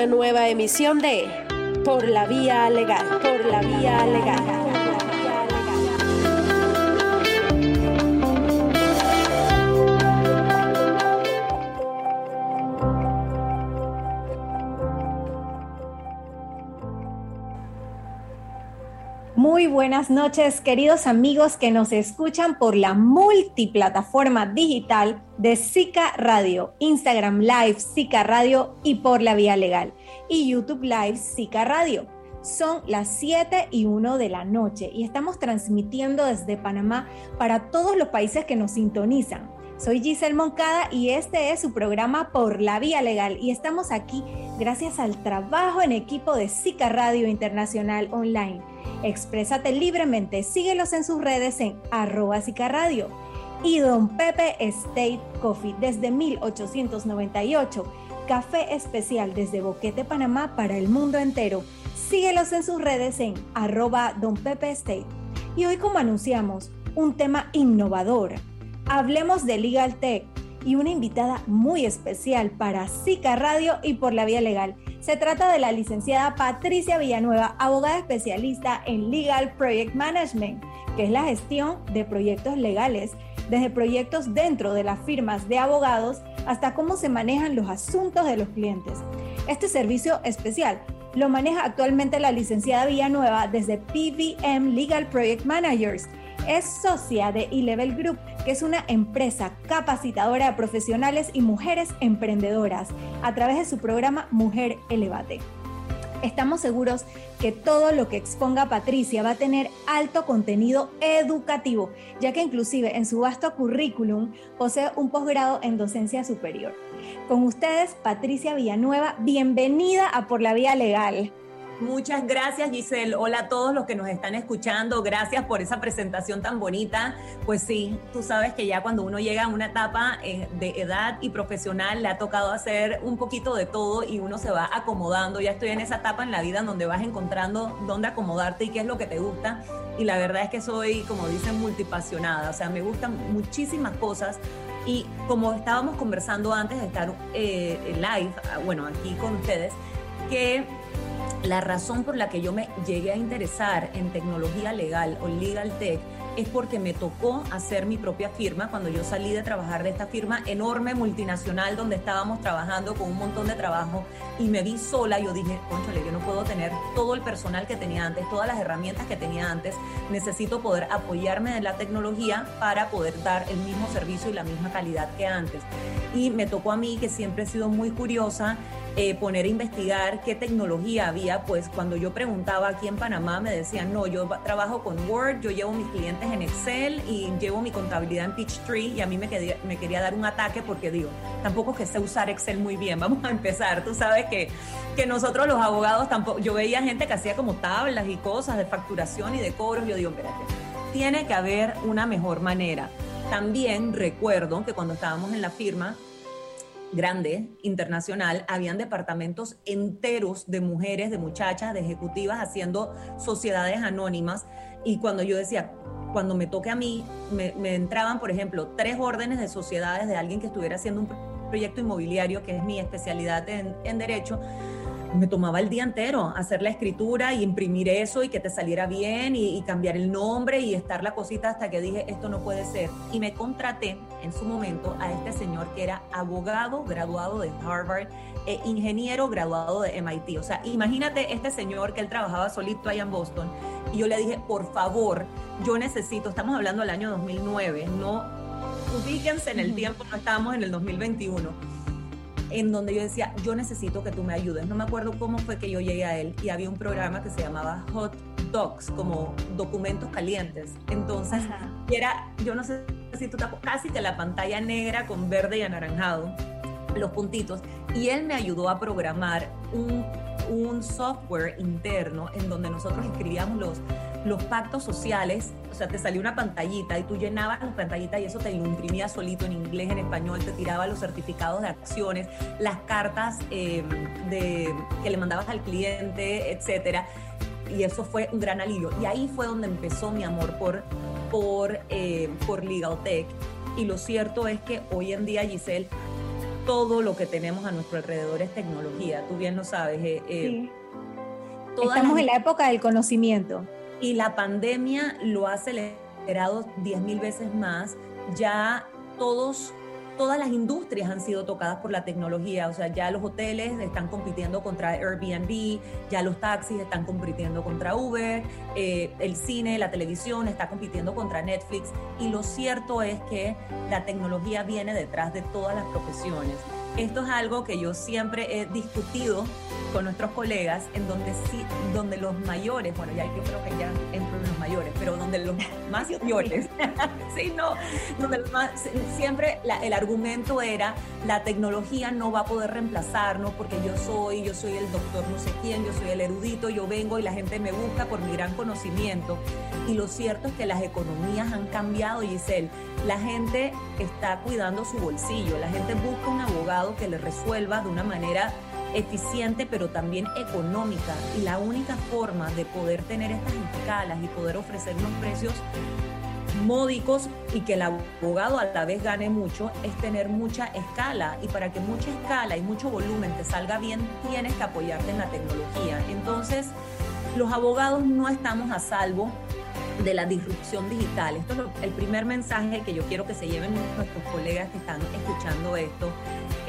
una nueva emisión de Por la Vía Legal, por la Vía Legal. Buenas noches, queridos amigos que nos escuchan por la multiplataforma digital de Zika Radio, Instagram Live Zika Radio y por la vía legal, y YouTube Live Zika Radio. Son las 7 y 1 de la noche y estamos transmitiendo desde Panamá para todos los países que nos sintonizan. Soy Giselle Moncada y este es su programa Por la Vía Legal y estamos aquí gracias al trabajo en equipo de Zika Radio Internacional Online Exprésate libremente, síguelos en sus redes en arroba Radio. Y Don Pepe State Coffee desde 1898, café especial desde Boquete, Panamá para el mundo entero. Síguelos en sus redes en arroba Don Pepe State. Y hoy como anunciamos, un tema innovador. Hablemos de Legal Tech y una invitada muy especial para Zika Radio y por la vía legal. Se trata de la licenciada Patricia Villanueva, abogada especialista en Legal Project Management, que es la gestión de proyectos legales, desde proyectos dentro de las firmas de abogados hasta cómo se manejan los asuntos de los clientes. Este servicio especial lo maneja actualmente la licenciada Villanueva desde PVM Legal Project Managers es socia de E-Level Group, que es una empresa capacitadora de profesionales y mujeres emprendedoras a través de su programa Mujer Elevate. Estamos seguros que todo lo que exponga Patricia va a tener alto contenido educativo, ya que inclusive en su vasto currículum posee un posgrado en docencia superior. Con ustedes, Patricia Villanueva, bienvenida a Por la Vía Legal. Muchas gracias Giselle. Hola a todos los que nos están escuchando. Gracias por esa presentación tan bonita. Pues sí, tú sabes que ya cuando uno llega a una etapa eh, de edad y profesional le ha tocado hacer un poquito de todo y uno se va acomodando. Ya estoy en esa etapa en la vida donde vas encontrando dónde acomodarte y qué es lo que te gusta. Y la verdad es que soy, como dicen, multipasionada. O sea, me gustan muchísimas cosas. Y como estábamos conversando antes de estar eh, live, ah, bueno, aquí con ustedes, que la razón por la que yo me llegué a interesar en tecnología legal o legal tech es porque me tocó hacer mi propia firma cuando yo salí de trabajar de esta firma enorme multinacional donde estábamos trabajando con un montón de trabajo y me vi sola. Yo dije, conchale, yo no puedo tener todo el personal que tenía antes, todas las herramientas que tenía antes. Necesito poder apoyarme en la tecnología para poder dar el mismo servicio y la misma calidad que antes. Y me tocó a mí, que siempre he sido muy curiosa, eh, poner a investigar qué tecnología había, pues cuando yo preguntaba aquí en Panamá me decían, no, yo trabajo con Word, yo llevo mis clientes en Excel y llevo mi contabilidad en Peachtree y a mí me quería, me quería dar un ataque porque digo, tampoco que sé usar Excel muy bien, vamos a empezar, tú sabes que, que nosotros los abogados tampoco, yo veía gente que hacía como tablas y cosas de facturación y de cobros, yo digo, espérate, tiene que haber una mejor manera. También recuerdo que cuando estábamos en la firma, grande, internacional, habían departamentos enteros de mujeres, de muchachas, de ejecutivas haciendo sociedades anónimas. Y cuando yo decía, cuando me toque a mí, me, entraban, por ejemplo, tres órdenes de sociedades de alguien que estuviera haciendo un proyecto inmobiliario, que es mi especialidad en, en derecho me tomaba el día entero hacer la escritura y imprimir eso y que te saliera bien y, cambiar el nombre y estar la cosita hasta que dije, esto no puede ser. Y me contraté en su momento a este señor que era abogado graduado de Harvard e ingeniero graduado de MIT. O sea, imagínate este señor que él trabajaba solito allá en Boston. Y yo le dije, por favor, yo necesito, estamos hablando del año 2009, no ubíquense en el tiempo, no estábamos en el 2021 en donde yo decía, yo necesito que tú me ayudes. No me acuerdo cómo fue que yo llegué a él y había un programa que se llamaba Hot Docs, como documentos calientes. Entonces, era, yo no sé si tú te casi que la pantalla negra con verde y anaranjado, los puntitos, y él me ayudó a programar un, un software interno en donde nosotros escribíamos los los pactos sociales, o sea, te salía una pantallita y tú llenabas la pantallita y eso te lo imprimía solito en inglés, en español, te tiraba los certificados de acciones, las cartas de, que le mandabas al cliente, etcétera. Y eso fue un gran alivio. Y ahí fue donde empezó mi amor por, por, em, por Legal Tech. Y lo cierto es que hoy en día, Giselle, todo lo que tenemos a nuestro alrededor es tecnología, tú bien lo sabes. Eh, sí. Estamos en la época del conocimiento. Y la pandemia lo ha acelerado 10.000 veces más. Ya todos todas las industrias han sido tocadas por la tecnología, o sea, ya los hoteles están compitiendo contra Airbnb, ya los taxis están compitiendo contra Uber, eh, el cine, la televisión está compitiendo contra Netflix y lo cierto es que la tecnología viene detrás de todas las profesiones. Esto es algo que yo siempre he discutido con nuestros colegas, en donde sí, donde los mayores, bueno, ya yo creo que ya entro en los mayores, pero donde los más mayores, sí, no, donde los más, siempre el argumento era la tecnología no va a poder reemplazarnos porque yo soy, yo soy el doctor no sé quién, yo soy el erudito, yo vengo y la gente me busca por mi gran conocimiento. Y lo cierto es que las economías han cambiado, Giselle. La gente está cuidando su bolsillo, la gente busca un abogado que le resuelva de una manera eficiente pero también económica y la única forma de poder tener estas escalas y poder ofrecer unos precios módicos y que el abogado a la vez gane mucho es tener mucha escala y para que mucha escala y mucho volumen te salga bien tienes que apoyarte en la tecnología. Entonces, los abogados no estamos a salvo de la disrupción digital. Esto es el primer mensaje que yo quiero que se lleven nuestros colegas que están escuchando esto.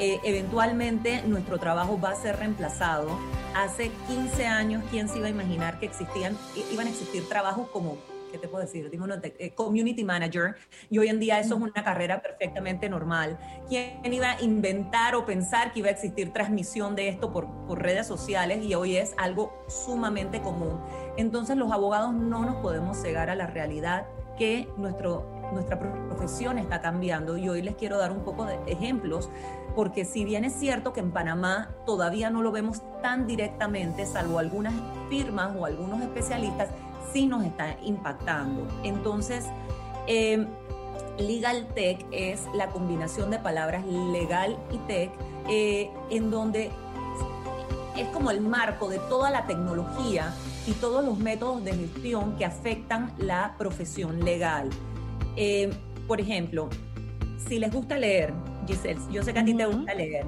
Eh, eventualmente nuestro trabajo va a ser reemplazado. Hace 15 años, ¿quién se iba a imaginar que existían, iban a existir trabajos como ¿qué te puedo decir? Digo, eh, community manager, y hoy en día eso es una carrera perfectamente normal. ¿Quién iba a inventar o pensar que iba a existir transmisión de esto por, por redes sociales y hoy es algo sumamente común? Entonces los abogados no nos podemos cegar a la realidad que nuestro, nuestra profesión está cambiando y hoy les quiero dar un poco de ejemplos porque si bien es cierto que en Panamá todavía no lo vemos tan directamente, salvo algunas firmas o algunos especialistas, sí nos está impactando. Entonces, eh, Legal Tech es la combinación de palabras legal y tech, eh, en donde es como el marco de toda la tecnología y todos los métodos de gestión que afectan la profesión legal. Eh, por ejemplo, si les gusta leer, Giselle, yo sé que a ti te gusta leer,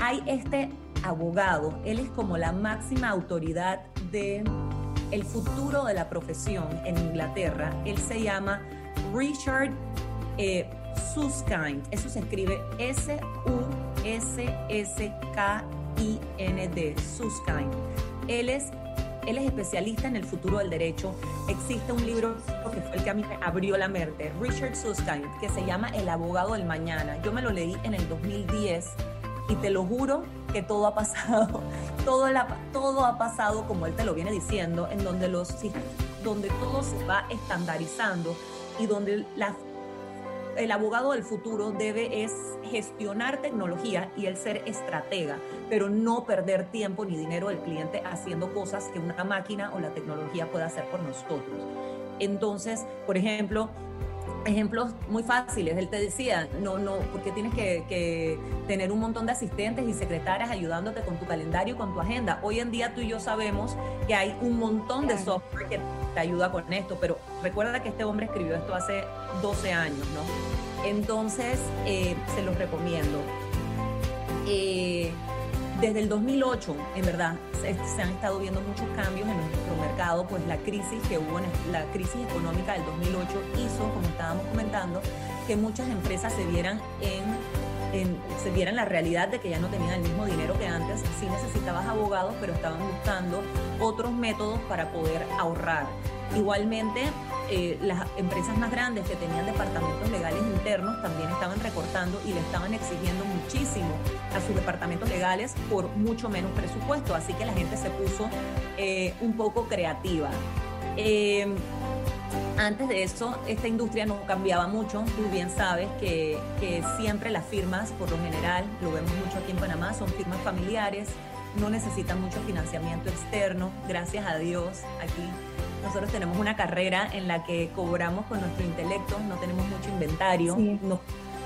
hay este abogado, él es como la máxima autoridad de el futuro de la profesión en Inglaterra. Él se llama Richard eh, Suskind. Eso se escribe S-U-S-S-K-I-N-D. Suskind. Él es él es especialista en el futuro del derecho. Existe un libro que fue el que a mí me abrió la mente, Richard Suskind, que se llama El abogado del mañana. Yo me lo leí en el 2010 y te lo juro que todo ha pasado, todo, todo ha pasado como él te lo viene diciendo, en donde, los, donde todo se va estandarizando y donde la, el abogado del futuro debe es gestionar tecnología y el ser estratega, pero no perder tiempo ni dinero del cliente haciendo cosas que una máquina o la tecnología pueda hacer por nosotros. Entonces, por ejemplo, ejemplos muy fáciles. Él te decía, no, no, porque tienes que, tener un montón de asistentes y secretarias ayudándote con tu calendario, con tu agenda. Hoy en día tú y yo sabemos que hay un montón de software que te ayuda con esto, pero recuerda que este hombre escribió esto hace 12 años, ¿no? Entonces, eh, se los recomiendo. Eh, desde el 2008, en verdad, se, han estado viendo muchos cambios en nuestro mercado, pues la crisis que hubo, en la crisis económica del 2008 hizo, como estábamos comentando, que muchas empresas se vieran en, se vieran la realidad de que ya no tenían el mismo dinero que antes, sí necesitabas abogados, pero estaban buscando otros métodos para poder ahorrar. Igualmente, eh, las empresas más grandes que tenían departamentos legales internos también estaban recortando y le estaban exigiendo muchísimo a sus departamentos legales por mucho menos presupuesto. Así que la gente se puso eh, un poco creativa. Em, antes de eso, esta industria no cambiaba mucho. Tú bien sabes que, que siempre las firmas, por lo general, lo vemos mucho aquí en Panamá, son firmas familiares, no necesitan mucho financiamiento externo, gracias a Dios, aquí nosotros tenemos una carrera en la que cobramos con nuestro intelecto, no tenemos mucho inventario,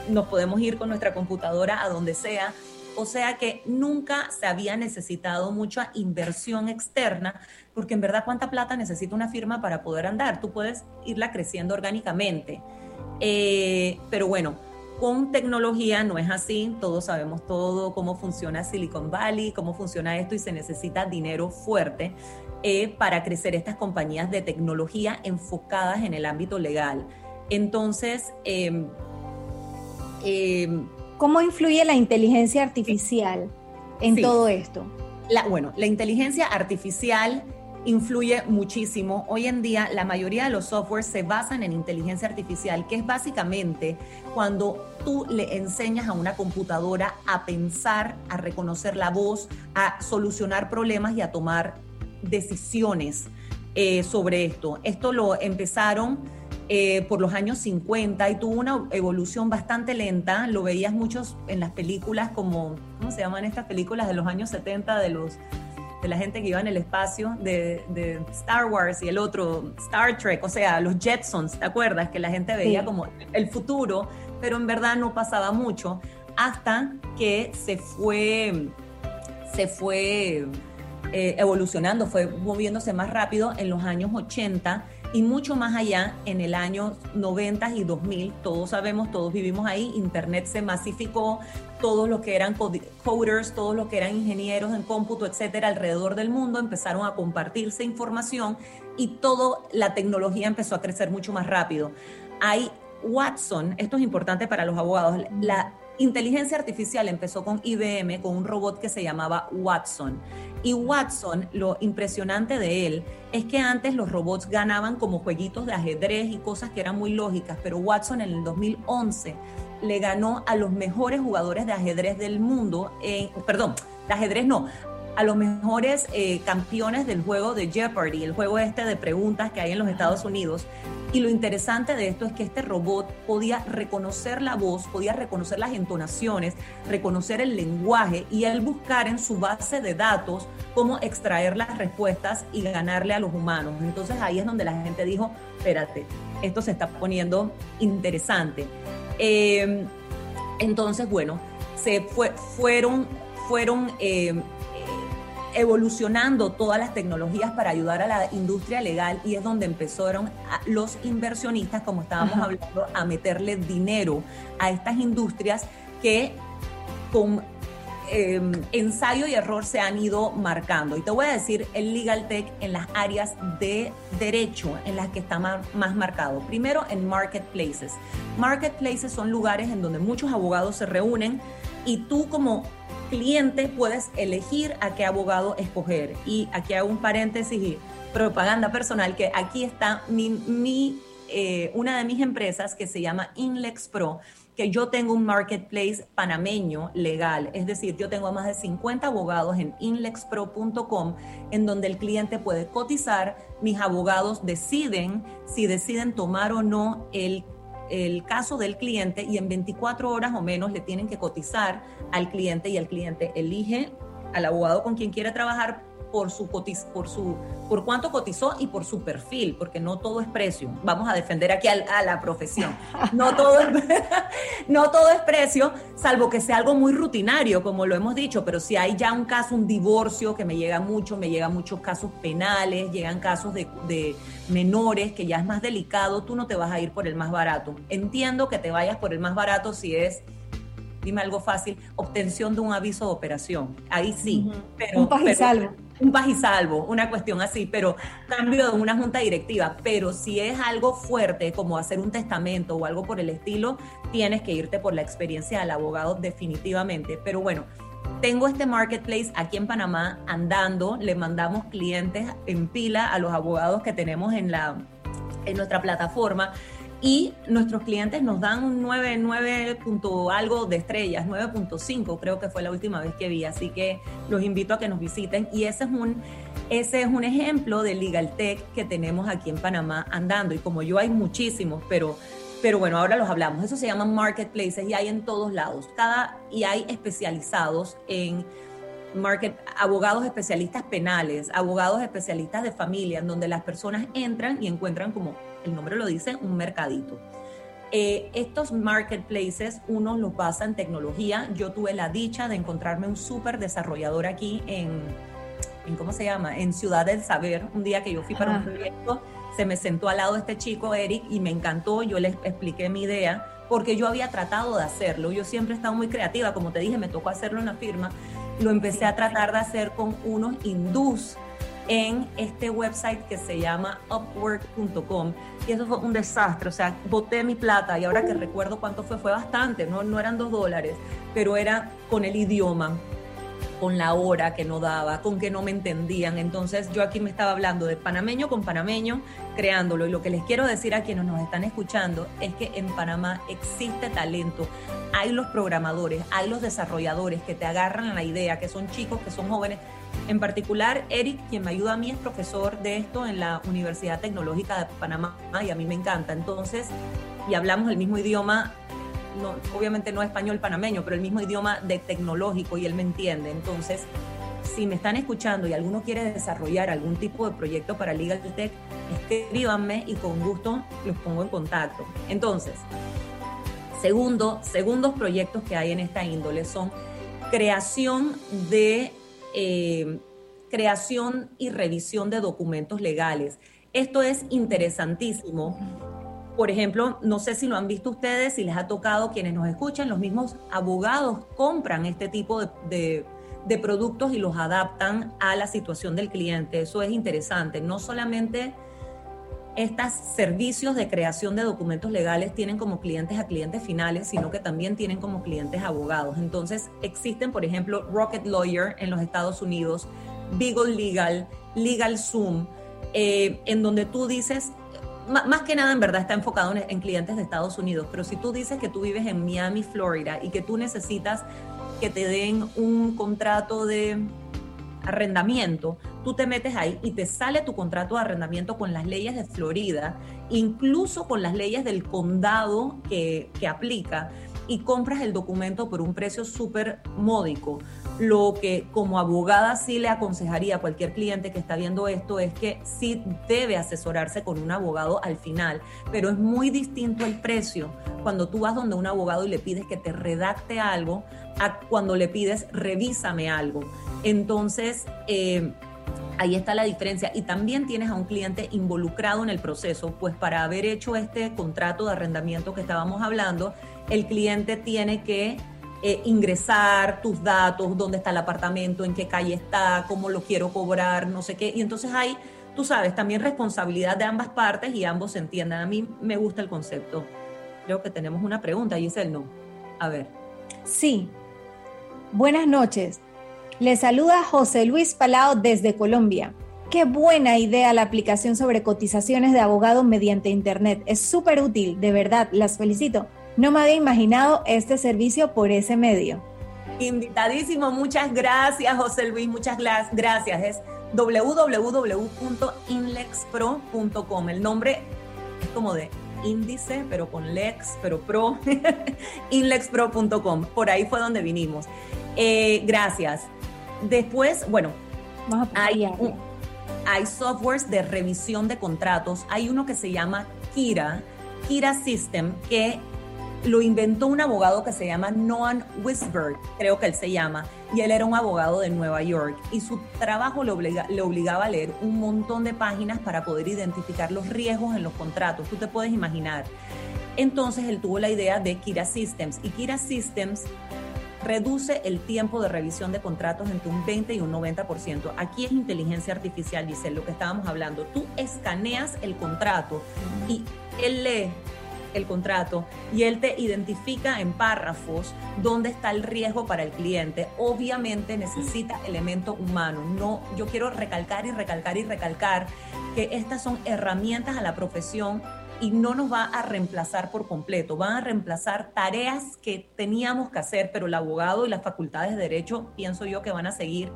nos, podemos ir con nuestra computadora a donde sea. O sea que nunca se había necesitado mucha inversión externa, porque en verdad cuánta plata necesita una firma para poder andar. Tú puedes irla creciendo orgánicamente. Eh, pero bueno, Con tecnología no es así, todos sabemos todo, cómo funciona Silicon Valley, cómo funciona esto y se necesita dinero fuerte eh, para crecer estas compañías de tecnología enfocadas en el ámbito legal. Entonces, em, em, ¿cómo influye la inteligencia artificial en todo esto? bueno, la inteligencia artificial influye muchísimo. Hoy en día la mayoría de los softwares se basan en inteligencia artificial, que es básicamente cuando tú le enseñas a una computadora a pensar, a reconocer la voz, a solucionar problemas y a tomar decisiones eh, sobre esto. Esto lo empezaron eh, por los años 50 y tuvo una evolución bastante lenta. Lo veías muchos en las películas como, ¿cómo se llaman estas películas de los años 70 de los de la gente que iba en el espacio, de, Star Wars y el otro, Star Trek, o sea, los Jetsons, ¿te acuerdas? Que la gente veía como el futuro, pero en verdad no pasaba mucho, hasta que se fue, se fue eh, evolucionando, fue moviéndose más rápido en los años 80 y mucho más allá en el año 90 y 2000. Todos sabemos, todos vivimos ahí, Internet se masificó, todos los que eran coders, todos los que eran ingenieros en cómputo, etcétera, alrededor del mundo empezaron a compartirse información y toda la tecnología empezó a crecer mucho más rápido. Hay Watson, esto es importante para los abogados, la inteligencia artificial empezó con IBM, con un robot que se llamaba Watson. Y Watson, lo impresionante de él es que antes los robots ganaban como jueguitos de ajedrez y cosas que eran muy lógicas, pero Watson en el 2011 le ganó a los mejores jugadores de ajedrez del mundo, perdón, de ajedrez no, a los mejores eh, campeones del juego de Jeopardy, el juego este de preguntas que hay en los Estados Unidos. Y lo interesante de esto es que este robot podía reconocer la voz, podía reconocer las entonaciones, reconocer el lenguaje y él buscar en su base de datos cómo extraer las respuestas y ganarle a los humanos. Entonces ahí es donde la gente dijo, espérate, esto se está poniendo interesante. Em, entonces, bueno, se fue, fueron, fueron em, evolucionando todas las tecnologías para ayudar a la industria legal y es donde empezaron los inversionistas, como estábamos hablando, a meterle dinero a estas industrias que con em, ensayo y error se han ido marcando. Y te voy a decir el legal tech en las áreas de derecho en las que está más, más marcado. Primero en marketplaces. Marketplaces son lugares en donde muchos abogados se reúnen y tú como cliente puedes elegir a qué abogado escoger. Y aquí hago un paréntesis y propaganda personal, que aquí está mi, eh, una de mis empresas que se llama Inlex Pro, que yo tengo un marketplace panameño legal, es decir, yo tengo más de 50 abogados en inlexpro.com en donde el cliente puede cotizar, mis abogados deciden si deciden tomar o no el el caso del cliente y en 24 horas o menos le tienen que cotizar al cliente y el cliente elige al abogado con quien quiere trabajar por su por su por cuánto cotizó y por su perfil, porque no todo es precio. Vamos a defender aquí a, la profesión. No todo es, no todo es precio, salvo que sea algo muy rutinario, como lo hemos dicho, pero si hay ya un caso, un divorcio que me llega mucho, me llegan muchos casos penales, llegan casos de, de menores que ya es más delicado, tú no te vas a ir por el más barato. Entiendo que te vayas por el más barato si es dime algo fácil, obtención de un aviso de operación. Ahí sí. pero, un paz y salvo. Un paz y salvo, una cuestión así, pero cambio de una junta directiva. Pero si es algo fuerte, como hacer un testamento o algo por el estilo, tienes que irte por la experiencia del abogado definitivamente. Pero bueno, tengo este marketplace aquí en Panamá andando, le mandamos clientes en pila a los abogados que tenemos en la en nuestra plataforma y nuestros clientes nos dan un 9, 9 punto algo de estrellas, 9.5 creo que fue la última vez que vi, así que los invito a que nos visiten. Y ese es un, ese es un ejemplo de Legal Tech que tenemos aquí en Panamá andando. Y como yo hay muchísimos, pero, pero bueno, ahora los hablamos, eso se llama marketplaces y hay en todos lados, cada, y hay especializados en market, abogados especialistas penales, abogados especialistas de familia, en donde las personas entran y encuentran como el nombre lo dice, un mercadito. Eh, estos marketplaces, uno los basa en tecnología. Yo tuve la dicha de encontrarme un súper desarrollador aquí en, en, ¿cómo se llama? En Ciudad del Saber. Un día que yo fui para un proyecto, se me sentó al lado este chico, Eric, y me encantó. Yo le expliqué mi idea porque yo había tratado de hacerlo. Yo siempre he estado muy creativa, como te dije, me tocó hacerlo en la firma. Lo empecé a tratar de hacer con unos hindús en este website que se llama upwork.com y eso fue un desastre, o sea, boté mi plata y ahora que recuerdo cuánto fue, fue bastante, no, no eran dos dólares, pero era con el idioma, con la hora que no daba, con que no me entendían. Entonces yo aquí me estaba hablando de panameño con panameño, creándolo. Y lo que les quiero decir a quienes nos están escuchando es que en Panamá existe talento. Hay los programadores, hay los desarrolladores que te agarran la idea, que son chicos, que son jóvenes. En particular, Eric, quien me ayuda a mí, es profesor de esto en la Universidad Tecnológica de Panamá y a mí me encanta. Entonces, y hablamos el mismo idioma, obviamente no español panameño, pero el mismo idioma de tecnológico y él me entiende. Entonces, si me están escuchando y alguno quiere desarrollar algún tipo de proyecto para Legal Tech, escríbanme y con gusto los pongo en contacto. Entonces, segundo, segundos proyectos que hay en esta índole son creación de eh, creación y revisión de documentos legales. Esto es interesantísimo por ejemplo, no sé si lo han visto ustedes, si les ha tocado quienes nos escuchan, los mismos abogados compran este tipo de, productos y los adaptan a la situación del cliente. Eso es interesante. No solamente estos servicios de creación de documentos legales tienen como clientes a clientes finales, sino que también tienen como clientes abogados. Entonces, existen, por ejemplo, Rocket Lawyer en los Estados Unidos, Beagle Legal, Legal Zoom, eh, en donde tú dices, más que nada en verdad está enfocado en, clientes de Estados Unidos, pero si tú dices que tú vives en Miami, Florida y que tú necesitas que te den un contrato de arrendamiento, tú te metes ahí y te sale tu contrato de arrendamiento con las leyes de Florida, incluso con las leyes del condado que, que aplica y compras el documento por un precio súper módico. Lo que como abogada sí le aconsejaría a cualquier cliente que está viendo esto es que sí debe asesorarse con un abogado al final, pero es muy distinto el precio cuando tú vas donde un abogado y le pides que te redacte algo a cuando le pides revísame algo. Entonces, eh, ahí está la diferencia. Y también tienes a un cliente involucrado en el proceso, pues para haber hecho este contrato de arrendamiento que estábamos hablando, el cliente tiene que eh, ingresar tus datos, dónde está el apartamento, en qué calle está, cómo lo quiero cobrar, no sé qué. Y entonces hay, tú sabes, también responsabilidad de ambas partes y ambos se entiendan. A mí me gusta el concepto. Creo que tenemos una pregunta, el No. A ver. Sí. Buenas noches. Le saluda José Luis Palao desde Colombia. Qué buena idea la aplicación sobre cotizaciones de abogado mediante Internet. Es súper útil, de verdad, las felicito. No me había imaginado este servicio por ese medio. Invitadísimo, muchas gracias José Luis, muchas gracias. Es www.inlexpro.com. El nombre es como de índice, pero con lex, pero pro, inlexpro.com. Por ahí fue donde vinimos. Eh, gracias. Después, bueno, hay, hay softwares de revisión de contratos. Hay uno que se llama Kira, Kira System, que lo inventó un abogado que se llama Noam Wisberg, creo que él se llama, y él era un abogado de Nueva York y su trabajo le, obligaba a leer un montón de páginas para poder identificar los riesgos en los contratos, tú te puedes imaginar. Entonces él tuvo la idea de Kira Systems y Kira Systems reduce el tiempo de revisión de contratos entre un 20 y un 90%. Aquí es inteligencia artificial, dice lo que estábamos hablando. Tú escaneas el contrato y él lee el contrato y él te identifica en párrafos dónde está el riesgo para el cliente. Obviamente necesita elemento humano. No, yo quiero recalcar y recalcar y recalcar que estas son herramientas a la profesión y no nos va a reemplazar por completo, van a reemplazar tareas que teníamos que hacer, pero el abogado y las facultades de derecho pienso yo que van a seguir,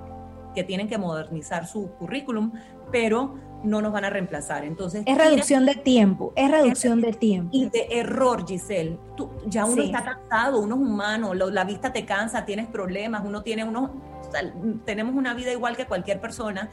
que tienen que modernizar su currículum, pero no nos van a reemplazar. Entonces, es reducción de tiempo, es reducción de tiempo. Y de error, Giselle. Tú, ya uno está cansado, uno es humano, la vista te cansa, tienes problemas, uno tiene uno, tenemos una vida igual que cualquier persona.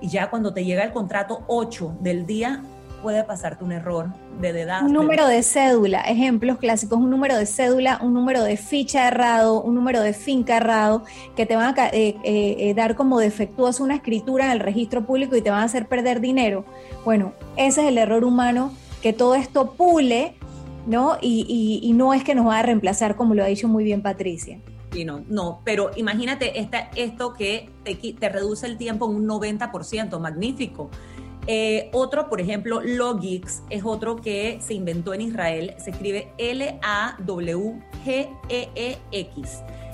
Y ya cuando te llega el contrato 8 del día, puede pasarte un error de edad. Un número de cédula, ejemplos clásicos, un número de cédula, un número de ficha errado, un número de finca errado, que te van a eh, eh, eh, dar como defectuoso una escritura en el registro público y te van a hacer perder dinero. Bueno, ese es el error humano, que todo esto pule ¿no? Y, no es que nos va a reemplazar, como lo ha dicho muy bien Patricia. Sí, no, no, pero imagínate esta, esto que te, te reduce el tiempo un 90%, magnífico. Eh, otro, por ejemplo, Logix es otro que se inventó en Israel, se escribe L-A-W-G-E-E-X.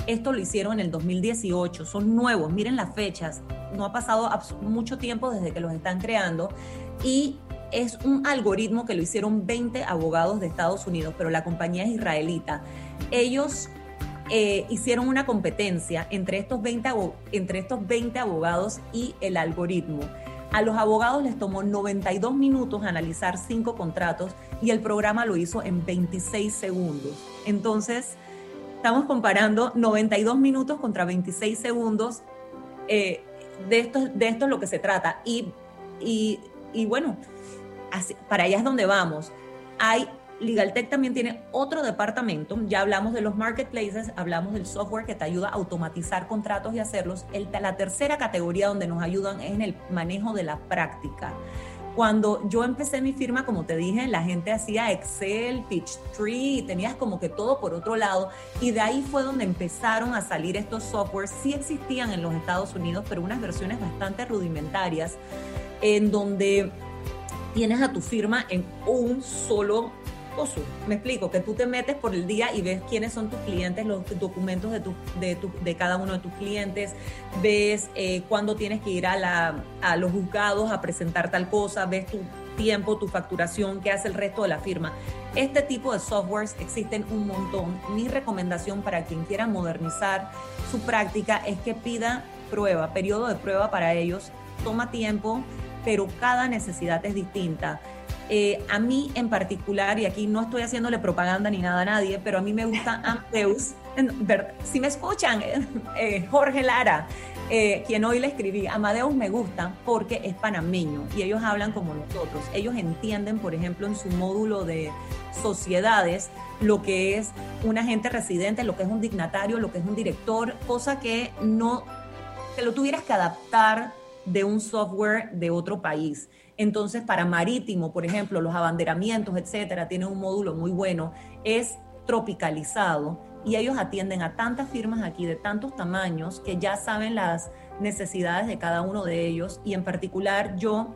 Esto lo hicieron en el 2018, son nuevos, miren las fechas, no ha pasado mucho tiempo desde que los están creando y es un algoritmo que lo hicieron 20 abogados de Estados Unidos, pero la compañía es israelita. Ellos eh, hicieron una competencia entre estos, 20, entre estos 20 abogados y el algoritmo. A los abogados les tomó 92 minutos analizar cinco contratos y el programa lo hizo en 26 segundos. Entonces, estamos comparando 92 minutos contra 26 segundos. Eh, de, esto, de esto es lo que se trata. Y, y, y bueno, para allá es donde vamos. Hay LegalTech también tiene otro departamento, ya hablamos de los marketplaces, hablamos del software que te ayuda a automatizar contratos y hacerlos. La tercera categoría donde nos ayudan es en el manejo de la práctica. Cuando yo empecé mi firma, como te dije, la gente hacía Excel, Tree, y tenías como que todo por otro lado. Y de ahí fue donde empezaron a salir estos softwares. Sí existían en los Estados Unidos, pero unas versiones bastante rudimentarias, en donde tienes a tu firma en un solo me explico, que tú te metes por el día y ves quiénes son tus clientes, los documentos de, de, de cada uno de tus clientes, ves eh, cuándo tienes que ir a, la, a los juzgados a presentar tal cosa, ves tu tiempo, tu facturación, qué hace el resto de la firma. Este tipo de softwares existen un montón. Mi recomendación para quien quiera modernizar su práctica es que pida prueba, periodo de prueba para ellos. Toma tiempo, pero cada necesidad es distinta. Eh, a mí en particular, y aquí no estoy haciéndole propaganda ni nada a nadie, pero a mí me gusta Amadeus. Si me escuchan, eh, Jorge Lara, eh, quien hoy le escribí, Amadeus me gusta porque es panameño y ellos hablan como nosotros. Ellos entienden, por ejemplo, en su módulo de sociedades, lo que es un agente residente, lo que es un dignatario, lo que es un director, cosa que no te lo tuvieras que adaptar de un software de otro país. Entonces, para marítimo, por ejemplo, los abanderamientos, etcétera, tienen un módulo muy bueno. Es tropicalizado y ellos atienden a tantas firmas aquí de tantos tamaños que ya saben las necesidades de cada uno de ellos y en particular yo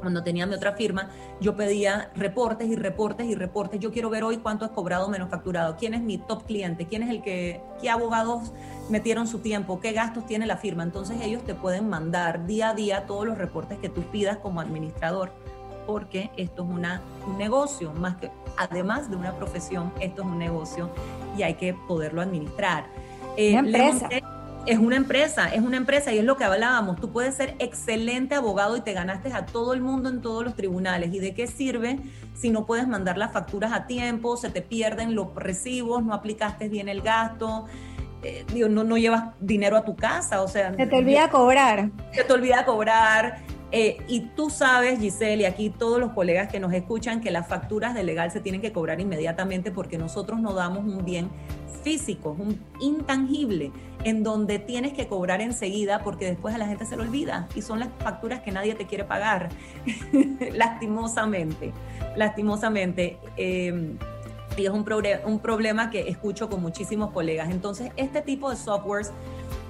cuando tenía mi otra firma, yo pedía reportes y reportes y reportes. Yo quiero ver hoy cuánto has cobrado menos facturado, quién es mi top cliente, quién es el que, qué abogados metieron su tiempo, qué gastos tiene la firma. Entonces ellos te pueden mandar día a día todos los reportes que tú pidas como administrador, porque esto es una, un negocio, más que además de una profesión, esto es un negocio y hay que poderlo administrar. Eh, empresa es una empresa, es una empresa y es lo que hablábamos. Tú puedes ser excelente abogado y te ganaste a todo el mundo en todos los tribunales. ¿Y de qué sirve si no puedes mandar las facturas a tiempo, se te pierden los recibos, no aplicaste bien el gasto? Eh, no, no llevas dinero a tu casa, o sea... Se te olvida cobrar. Se te olvida cobrar. Eh, y tú sabes, Giselle, y aquí todos los colegas que nos escuchan, que las facturas de legal se tienen que cobrar inmediatamente porque nosotros no damos un bien físico, un intangible en donde tienes que cobrar enseguida porque después a la gente se lo olvida y son las facturas que nadie te quiere pagar, lastimosamente, lastimosamente. Em, y es un, un problema que escucho con muchísimos colegas. Entonces, este tipo de softwares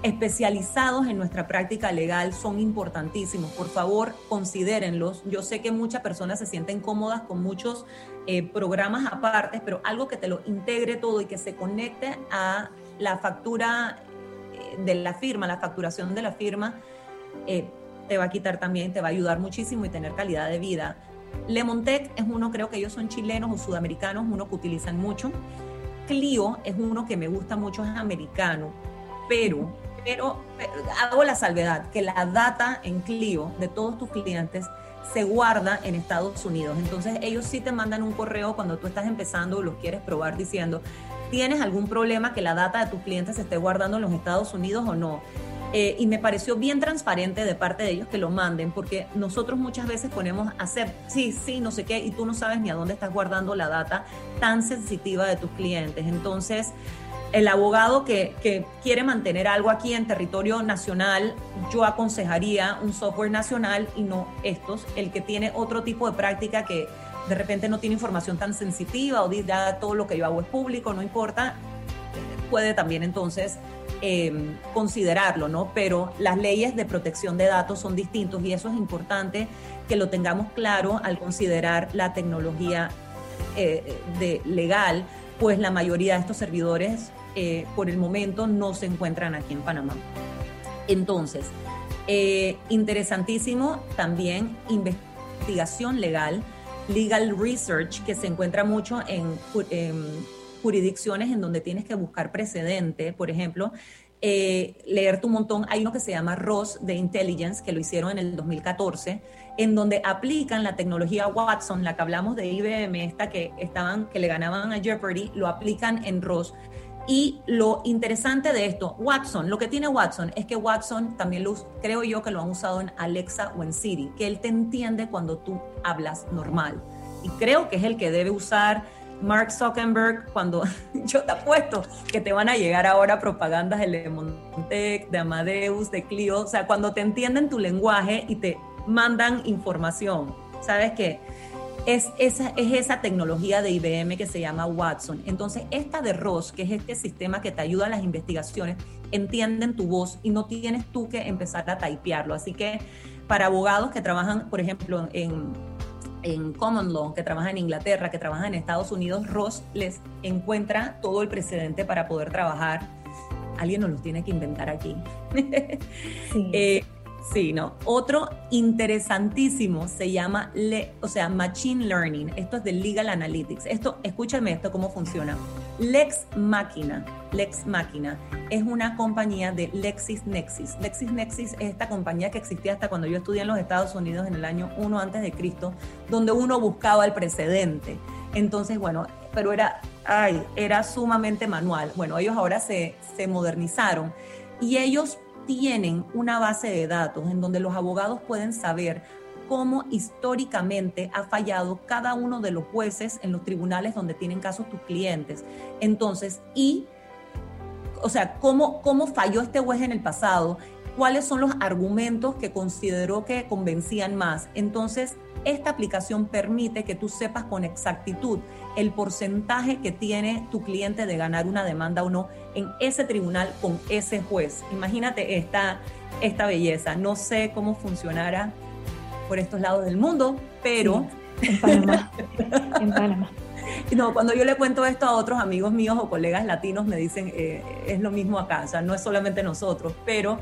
especializados en nuestra práctica legal son importantísimos. Por favor, considérenlos. Yo sé que muchas personas se sienten cómodas con muchos eh, programas aparte, pero algo que te lo integre todo y que se conecte a la factura de la firma, la facturación de la firma, eh, te va a quitar también, te va a ayudar muchísimo y tener calidad de vida. Lemontec es uno, creo que ellos son chilenos o sudamericanos, uno que utilizan mucho. Clio es uno que me gusta mucho, es americano, pero, pero, hago la salvedad que la data en Clio de todos tus clientes se guarda en Estados Unidos. Entonces ellos sí te mandan un correo cuando tú estás empezando o los quieres probar diciendo, ¿tienes algún problema que la data de tus clientes se esté guardando en los Estados Unidos o no? Eh, y me pareció bien transparente de parte de ellos que lo manden, porque nosotros muchas veces ponemos hacer, sí, sí, no sé qué, y tú no sabes ni a dónde estás guardando la data tan sensitiva de tus clientes. Entonces, el abogado que, quiere mantener algo aquí en territorio nacional, yo aconsejaría un software nacional y no estos, el que tiene otro tipo de práctica que de repente no tiene información tan sensitiva o dice ya todo lo que yo hago es público, no importa, puede también entonces em, considerarlo, ¿no? Pero las leyes de protección de datos son distintos y eso es importante que lo tengamos claro al considerar la tecnología eh, de legal, pues la mayoría de estos servidores eh, por el momento no se encuentran aquí en Panamá. Entonces, eh, interesantísimo también investigación legal, legal research, que se encuentra mucho en, jurisdicciones en donde tienes que buscar precedente, por ejemplo, eh, leerte un montón. Hay uno que se llama ROS de Intelligence, que lo hicieron en el 2014, en donde aplican la tecnología Watson, la que hablamos de IBM, esta que estaban, que le ganaban a Jeopardy, lo aplican en ROS y lo interesante de esto, Watson, lo que tiene Watson es que Watson también lo creo yo que lo han usado en Alexa o en Siri, que él te entiende cuando tú hablas normal. Y creo que es el que debe usar Mark Zuckerberg cuando yo te apuesto que te van a llegar ahora propagandas de Lemontec, de Amadeus, de Clio, o sea, cuando te entienden tu lenguaje y te mandan información. ¿Sabes qué? Es esa, es esa tecnología de IBM que se llama Watson. Entonces, esta de ROS, que es este sistema que te ayuda a las investigaciones, entienden tu voz y no tienes tú que empezar a typearlo. Así que para abogados que trabajan, por ejemplo, en, en Common Law, que trabajan en Inglaterra, que trabajan en Estados Unidos, ROS les encuentra todo el precedente para poder trabajar. Alguien nos lo tiene que inventar aquí. Sí. Eh, Sí, no. Otro interesantísimo se llama, o sea, Machine Learning. Esto es de Legal Analytics. Esto, escúchame esto, cómo funciona. Lex Machina, Lex Machina, es una compañía de LexisNexis. LexisNexis es esta compañía que existía hasta cuando yo estudié en los Estados Unidos en el año 1 antes donde uno buscaba el precedente. Entonces, bueno, pero era, ay, era sumamente manual. Bueno, ellos ahora se, se modernizaron y ellos tienen una base de datos en donde los abogados pueden saber cómo históricamente ha fallado cada uno de los jueces en los tribunales donde tienen casos tus clientes. Entonces, y, o sea, cómo, cómo falló este juez en el pasado, cuáles son los argumentos que consideró que convencían más. Entonces, esta aplicación permite que tú sepas con exactitud el porcentaje que tiene tu cliente de ganar una demanda o no en ese tribunal con ese juez. Imagínate esta, esta belleza. No sé cómo funcionará por estos lados del mundo, pero... en Panamá. en Panamá. No, cuando yo le cuento esto a otros amigos míos o colegas latinos, me dicen, eh, es lo mismo acá, o sea, no es solamente nosotros, pero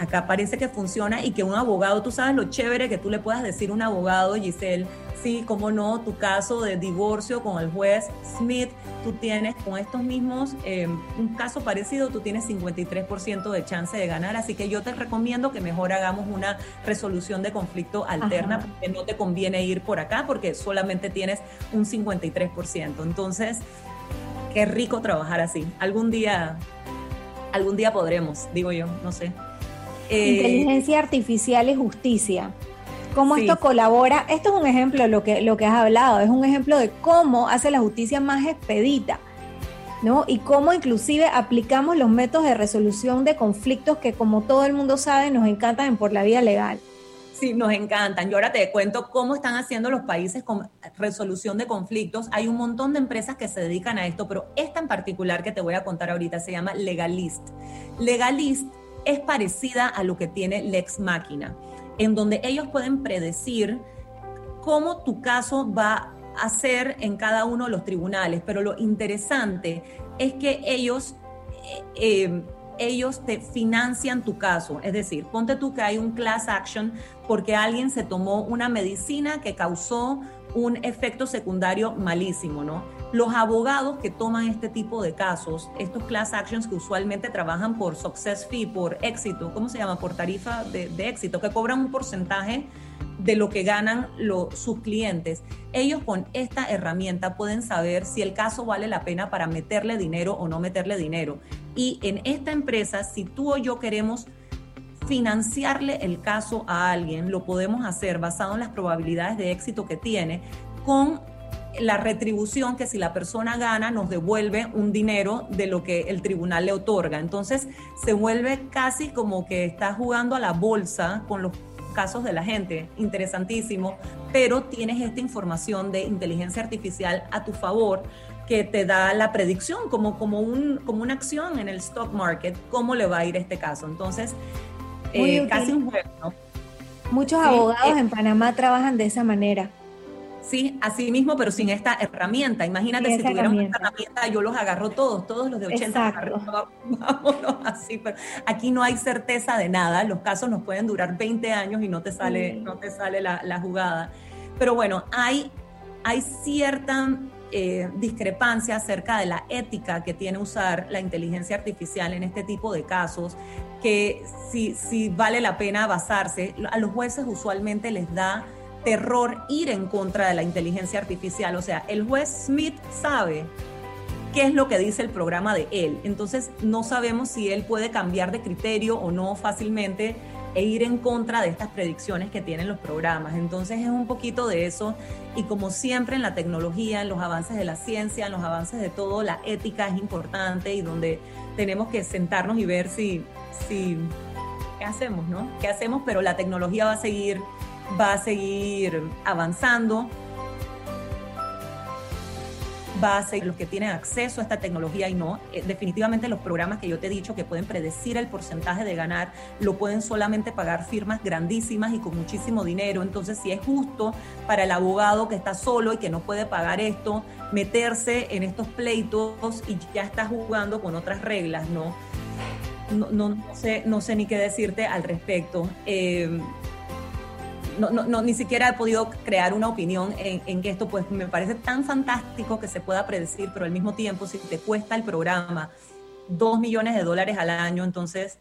acá parece que funciona y que un abogado, tú sabes lo chévere que tú le puedas decir a un abogado, Giselle, sí, cómo no, tu caso de divorcio con el juez Smith, tú tienes con estos mismos, eh, un caso parecido, tú tienes 53% de chance de ganar, así que yo te recomiendo que mejor hagamos una resolución de conflicto alterna, porque no te conviene ir por acá, porque solamente tienes un 53%. Entonces, qué rico trabajar así. Algún día, algún día podremos, digo yo, no sé. Eh, Inteligencia artificial y justicia. ¿Cómo esto colabora? Esto es un ejemplo de lo que, lo que has hablado, es un ejemplo de cómo hace la justicia más expedita, ¿no? Y cómo inclusive aplicamos los métodos de resolución de conflictos que como todo el mundo sabe nos encantan por la vía legal. Sí, nos encantan. Yo ahora te cuento cómo están haciendo los países con resolución de conflictos. Hay un montón de empresas que se dedican a esto, pero esta en particular que te voy a contar ahorita se llama Legalist. Legalist es parecida a lo que tiene Lex Máquina, en donde ellos pueden predecir cómo tu caso va a ser en cada uno de los tribunales, pero lo interesante es que ellos, eh, eh, ellos te financian tu caso, es decir, ponte tú que hay un class action porque alguien se tomó una medicina que causó un efecto secundario malísimo, ¿no? Los abogados que toman este tipo de casos, estos class actions que usualmente trabajan por success fee, por éxito, ¿cómo se llama? Por tarifa de, éxito, que cobran un porcentaje de lo que ganan sus clientes. Ellos con esta herramienta pueden saber si el caso vale la pena para meterle dinero o no meterle dinero. Y en esta empresa, si tú o yo queremos financiarle el caso a alguien, lo podemos hacer basado en las probabilidades de éxito que tiene, con la retribución que si la persona gana nos devuelve un dinero de lo que el tribunal le otorga. Entonces se vuelve casi como que está jugando a la bolsa con los casos de la gente, interesantísimo, pero tienes esta información de inteligencia artificial a tu favor que te da la predicción como, como, un, como una acción en el stock market, cómo le va a ir este caso. Entonces, eh, casi un juego, ¿no? Muchos abogados eh, en Panamá trabajan de esa manera. Sí, así mismo, pero sin esta herramienta. Imagínate si tuviéramos esta herramienta, yo los agarro todos, todos los de 80 vámonos así, pero aquí no hay certeza de nada. Los casos nos pueden durar 20 años y no te sale, no te sale la, jugada. Pero bueno, hay, hay cierta eh, discrepancia acerca de la ética que tiene usar la inteligencia artificial en este tipo de casos, que si, si vale la pena basarse, a los jueces usualmente les da terror ir en contra de la inteligencia artificial. O sea, el juez Smith sabe qué es lo que dice el programa de él. Entonces, no sabemos si él puede cambiar de criterio o no fácilmente e ir en contra de estas predicciones que tienen los programas. Entonces es un poquito de eso y como siempre en la tecnología, en los avances de la ciencia, en los avances de todo, la ética es importante y donde tenemos que sentarnos y ver si, si ¿qué hacemos, no? ¿Qué hacemos? Pero la tecnología va a seguir va a seguir avanzando, va a ser los que tienen acceso a esta tecnología y no. Eh, definitivamente los programas que yo te he dicho que pueden predecir el porcentaje de ganar, lo pueden solamente pagar firmas grandísimas y con muchísimo dinero. Entonces, si es justo para el abogado que está solo y que no puede pagar esto, meterse en estos pleitos y ya está jugando con otras reglas, ¿no? No, no, sé, no sé ni qué decirte al respecto. Eh, no, no, ni siquiera he podido crear una opinión en, en, que esto pues me parece tan fantástico que se pueda predecir, pero al mismo tiempo si te cuesta el programa dos millones de dólares al año, entonces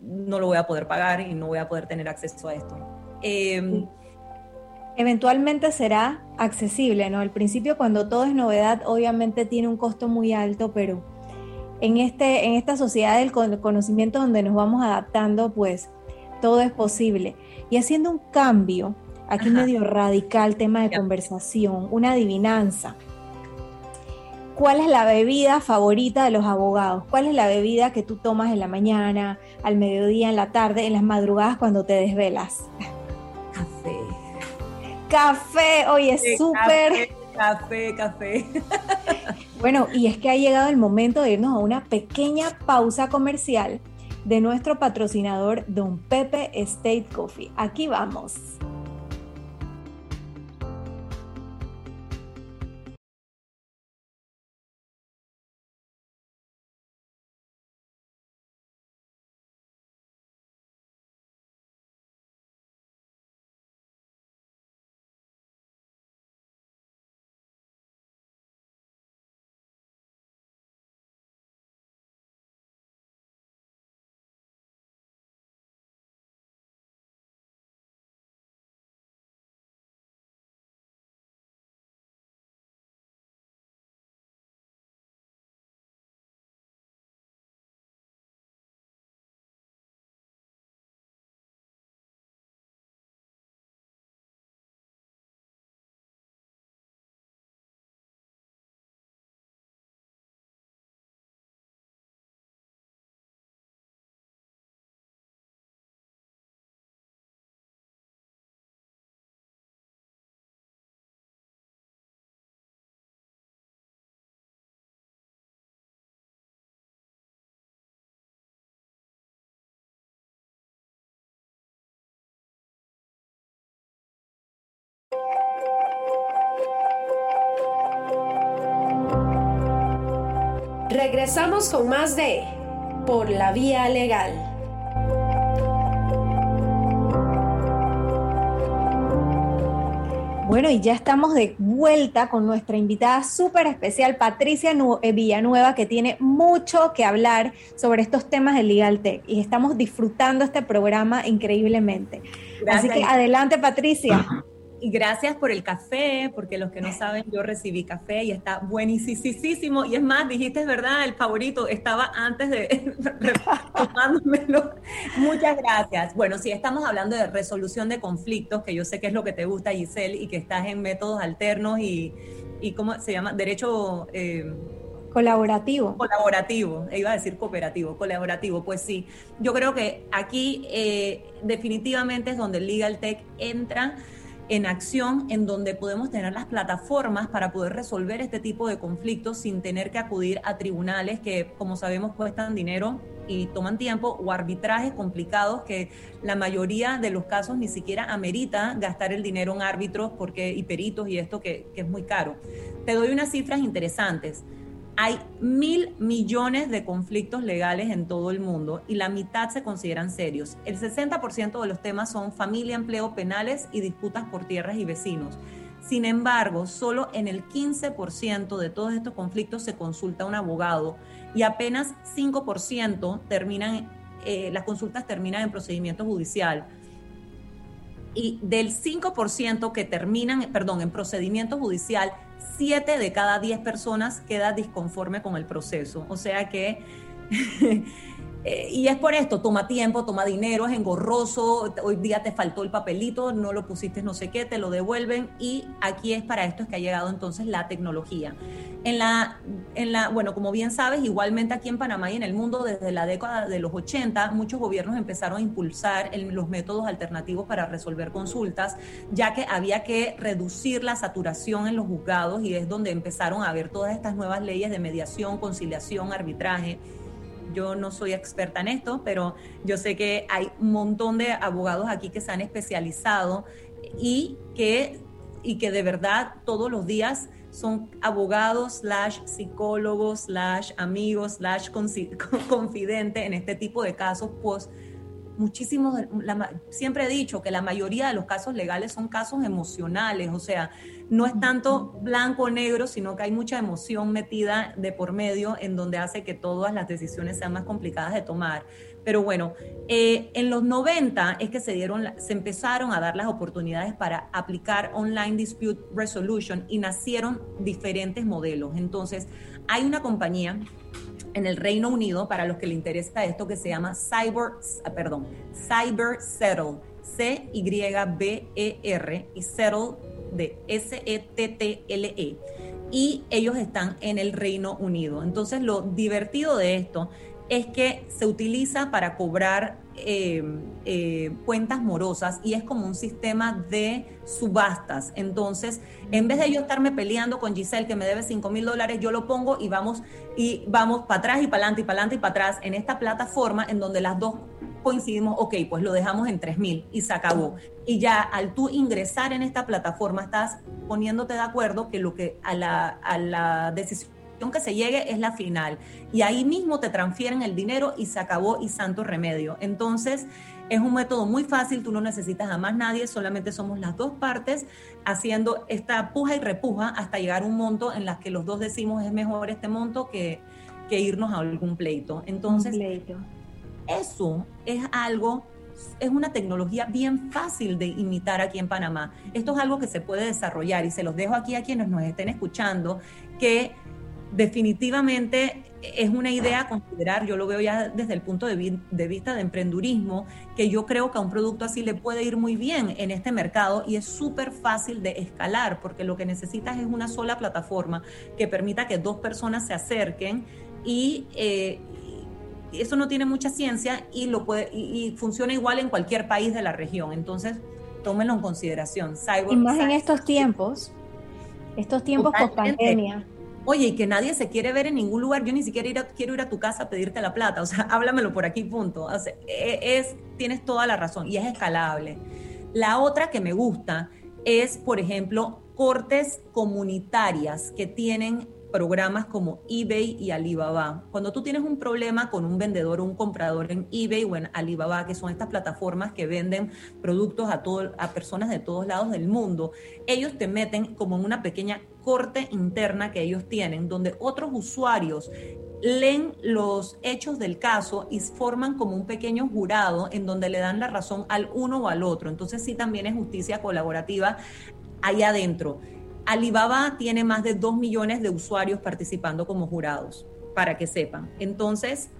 no lo voy a poder pagar y no voy a poder tener acceso a esto. Em, Eventualmente será accesible, ¿no? Al principio cuando todo es novedad obviamente tiene un costo muy alto, pero en, este, en esta sociedad del conocimiento donde nos vamos adaptando, pues todo es posible y haciendo un cambio, aquí medio radical, tema de conversación, una adivinanza. ¿Cuál es la bebida favorita de los abogados? ¿Cuál es la bebida que tú tomas en la mañana, al mediodía, en la tarde, en las madrugadas cuando te desvelas? Café. Café, oye, súper. Café, café. bueno, y es que ha llegado el momento de irnos a una pequeña pausa comercial de nuestro patrocinador Don Pepe State Coffee. Aquí vamos. Regresamos con más de Por la Vía Legal. Bueno, y ya estamos de vuelta con nuestra invitada súper especial, Patricia eh, Villanueva, que tiene mucho que hablar sobre estos temas de Legal Tech. Y estamos disfrutando este programa increíblemente. Así que adelante, Patricia. Y gracias por el café, porque los que no saben, yo recibí café y está buenísimo. Y es más, dijiste, es verdad, el favorito estaba antes de tomándomelo. Muchas gracias. Bueno, si estamos hablando de resolución de conflictos, que yo sé que es lo que te gusta, Giselle, y que estás en métodos alternos y, y ¿cómo se llama? Derecho... Eh, Colaborativo. Colaborativo, iba a decir cooperativo, colaborativo, pues sí. Yo creo que aquí eh, definitivamente es donde el Legal Tech entra en acción, en donde podemos tener las plataformas para poder resolver este tipo de conflictos sin tener que acudir a tribunales que, como sabemos, cuestan dinero y toman tiempo, o arbitrajes complicados que la mayoría de los casos ni siquiera amerita gastar el dinero en árbitros porque, y peritos y esto que, que es muy caro. Te doy unas cifras interesantes. Hay mil millones de conflictos legales en todo el mundo y la mitad se consideran serios. El 60% de los temas son familia, empleo, penales y disputas por tierras y vecinos. Sin embargo, solo en el 15% de todos estos conflictos se consulta un abogado y apenas 5% terminan, eh, las consultas terminan en procedimiento judicial. Y del 5% que terminan, perdón, en procedimiento judicial, 7 de cada 10 personas queda disconforme con el proceso. O sea que Eh, y es por esto, toma tiempo, toma dinero, es engorroso, hoy día te faltó el papelito, no lo pusiste no sé qué, te lo devuelven y aquí es para esto es que ha llegado entonces la tecnología. En la, en la, bueno, como bien sabes, igualmente aquí en Panamá y en el mundo desde la década de los 80, muchos gobiernos empezaron a impulsar los métodos alternativos para resolver consultas, ya que había que reducir la saturación en los juzgados y es donde empezaron a ver todas estas nuevas leyes de mediación, conciliación, arbitraje yo no soy experta en esto, pero yo sé que hay un montón de abogados aquí que se han especializado y que, y que de verdad todos los días son abogados, slash psicólogos, slash amigos, slash confidente en este tipo de casos, pues muchísimos, siempre he dicho que la mayoría de los casos legales son casos emocionales, o sea, no es tanto blanco o negro, sino que hay mucha emoción metida de por medio en donde hace que todas las decisiones sean más complicadas de tomar. Pero bueno, eh, en los 90 es que se, dieron, se empezaron a dar las oportunidades para aplicar Online Dispute Resolution y nacieron diferentes modelos. Entonces, hay una compañía en el Reino Unido, para los que le interesa esto, que se llama Cyber, ah, perdón, Cyber Settle, C-Y-B-E-R y Settle de S-E-T-T-L-E. -E. Y ellos están en el Reino Unido. Entonces, lo divertido de esto es que se utiliza para cobrar eh, eh, cuentas morosas y es como un sistema de subastas. Entonces, en vez de yo estarme peleando con Giselle que me debe 5 mil dólares, yo lo pongo y vamos, y vamos para atrás y para adelante y para adelante y para atrás en esta plataforma en donde las dos coincidimos, ok, pues lo dejamos en 3 mil y se acabó. Y ya al tú ingresar en esta plataforma estás poniéndote de acuerdo que lo que a la, a la decisión que se llegue es la final. Y ahí mismo te transfieren el dinero y se acabó y santo remedio. Entonces, es un método muy fácil, tú no necesitas a más nadie, solamente somos las dos partes haciendo esta puja y repuja hasta llegar a un monto en las que los dos decimos es mejor este monto que, que irnos a algún pleito. Entonces, eso es algo es una tecnología bien fácil de imitar aquí en Panamá. Esto es algo que se puede desarrollar y se los dejo aquí a quienes nos estén escuchando, que definitivamente es una idea considerar, yo lo veo ya desde el punto de, vista de emprendurismo, que yo creo que a un producto así le puede ir muy bien en este mercado y es súper fácil de escalar, porque lo que necesitas es una sola plataforma que permita que dos personas se acerquen y eh, eso no tiene mucha ciencia y, lo puede, y, funciona igual en cualquier país de la región. Entonces, tómenlo en consideración. y más en estos tiempos, estos tiempos post pandemia oye, y que nadie se quiere ver en ningún lugar, yo ni siquiera quiero ir a tu casa a pedirte la plata, o sea, háblamelo por aquí, punto. E, es, tienes toda la razón y es escalable. La otra que me gusta es, por ejemplo, cortes comunitarias que tienen programas como eBay y Alibaba. Cuando tú tienes un problema con un vendedor o un comprador en eBay o en Alibaba, que son estas plataformas que venden productos a, todo, a personas de todos lados del mundo, ellos te meten como en una pequeña corte interna que ellos tienen, donde otros usuarios leen los hechos del caso y forman como un pequeño jurado en donde le dan la razón al uno o al otro. Entonces sí también es justicia colaborativa ahí adentro. Alibaba tiene más de 2 millones de usuarios participando como jurados, para que sepan. Entonces,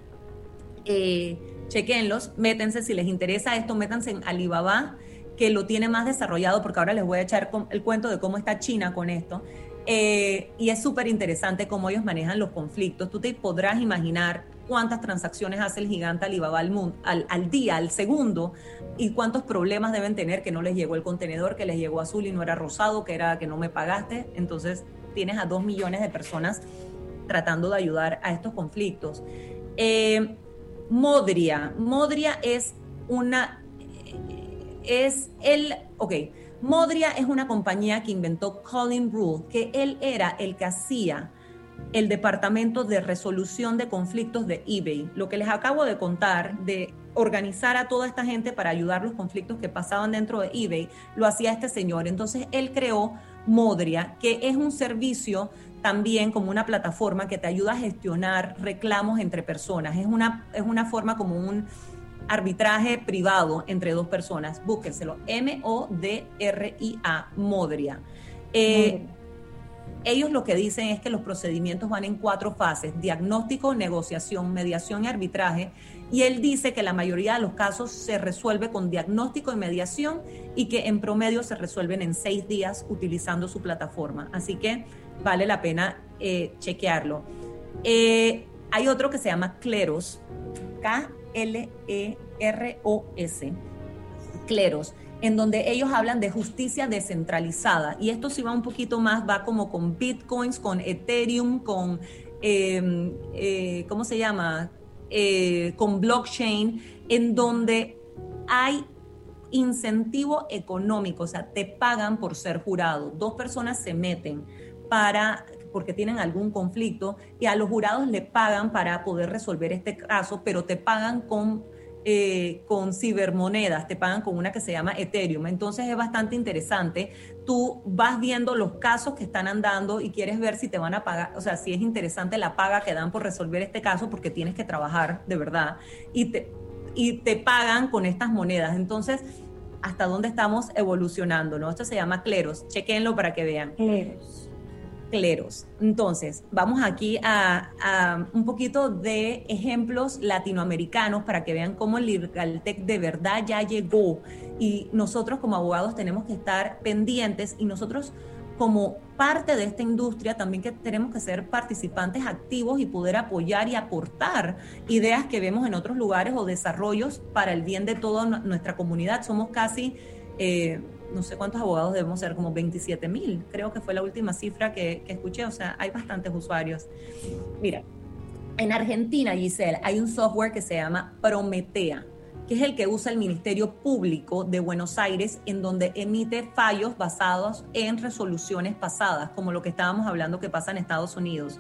eh, chequenlos, métense, si les interesa esto, métanse en Alibaba, que lo tiene más desarrollado, porque ahora les voy a echar el cuento de cómo está China con esto. Eh, y es súper interesante cómo ellos manejan los conflictos. Tú te podrás imaginar cuántas transacciones hace el gigante Alibaba al, al, día, al segundo, y cuántos problemas deben tener que no les llegó el contenedor, que les llegó azul y no era rosado, que era que no me pagaste. Entonces tienes a dos millones de personas tratando de ayudar a estos conflictos. Eh, Modria. Modria es una, es el, ok, Modria es una compañía que inventó Colin Rule, que él era el que hacía el departamento de resolución de conflictos de eBay. Lo que les acabo de contar de organizar a toda esta gente para ayudar los conflictos que pasaban dentro de eBay, lo hacía este señor. Entonces él creó Modria, que es un servicio también como una plataforma que te ayuda a gestionar reclamos entre personas. Es una, es una forma como un arbitraje privado entre dos personas. Búsquenselo. M-O-D-R-I-A, Modria. Eh, ellos lo que dicen es que los procedimientos van en cuatro fases, diagnóstico, negociación, mediación y arbitraje. Y él dice que la mayoría de los casos se resuelve con diagnóstico y mediación y que en promedio se resuelven en seis días utilizando su plataforma. Así que vale la pena eh, chequearlo. Eh, hay otro que se llama Cleros, K-L-E-R-O-S, Cleros, en donde ellos hablan de justicia descentralizada. Y esto sí va un poquito más, va como con bitcoins, con Ethereum, con, em, eh, ¿cómo se llama? con blockchain, en donde hay incentivo económico, o sea, te pagan por ser jurado. Dos personas se meten para porque tienen algún conflicto y a los jurados le pagan para poder resolver este caso, pero te pagan con, eh, con cibermonedas, te pagan con una que se llama Ethereum. Entonces es bastante interesante. Tú vas viendo los casos que están andando y quieres ver si te van a pagar, o sea, si es interesante la paga que dan por resolver este caso porque tienes que trabajar de verdad y te, y te pagan con estas monedas. Entonces, hasta dónde estamos evolucionando, ¿no? Esto se llama Cleros. Chequenlo para que vean. Cleros cleros. Entonces, vamos aquí a, un poquito de ejemplos latinoamericanos para que vean cómo el LegalTech de verdad ya llegó y nosotros como abogados tenemos que estar pendientes y nosotros como parte de esta industria también que tenemos que ser participantes activos y poder apoyar y aportar ideas que vemos en otros lugares o desarrollos para el bien de toda nuestra comunidad. Somos casi... Eh, no sé cuántos abogados debemos ser, como 27 mil, creo que fue la última cifra que, escuché, o sea, hay bastantes usuarios. Mira, en Argentina, Giselle, hay un software que se llama Prometea, que es el que usa el Ministerio Público de Buenos Aires, en donde emite fallos basados en resoluciones pasadas, como lo que estábamos hablando que pasa en Estados Unidos.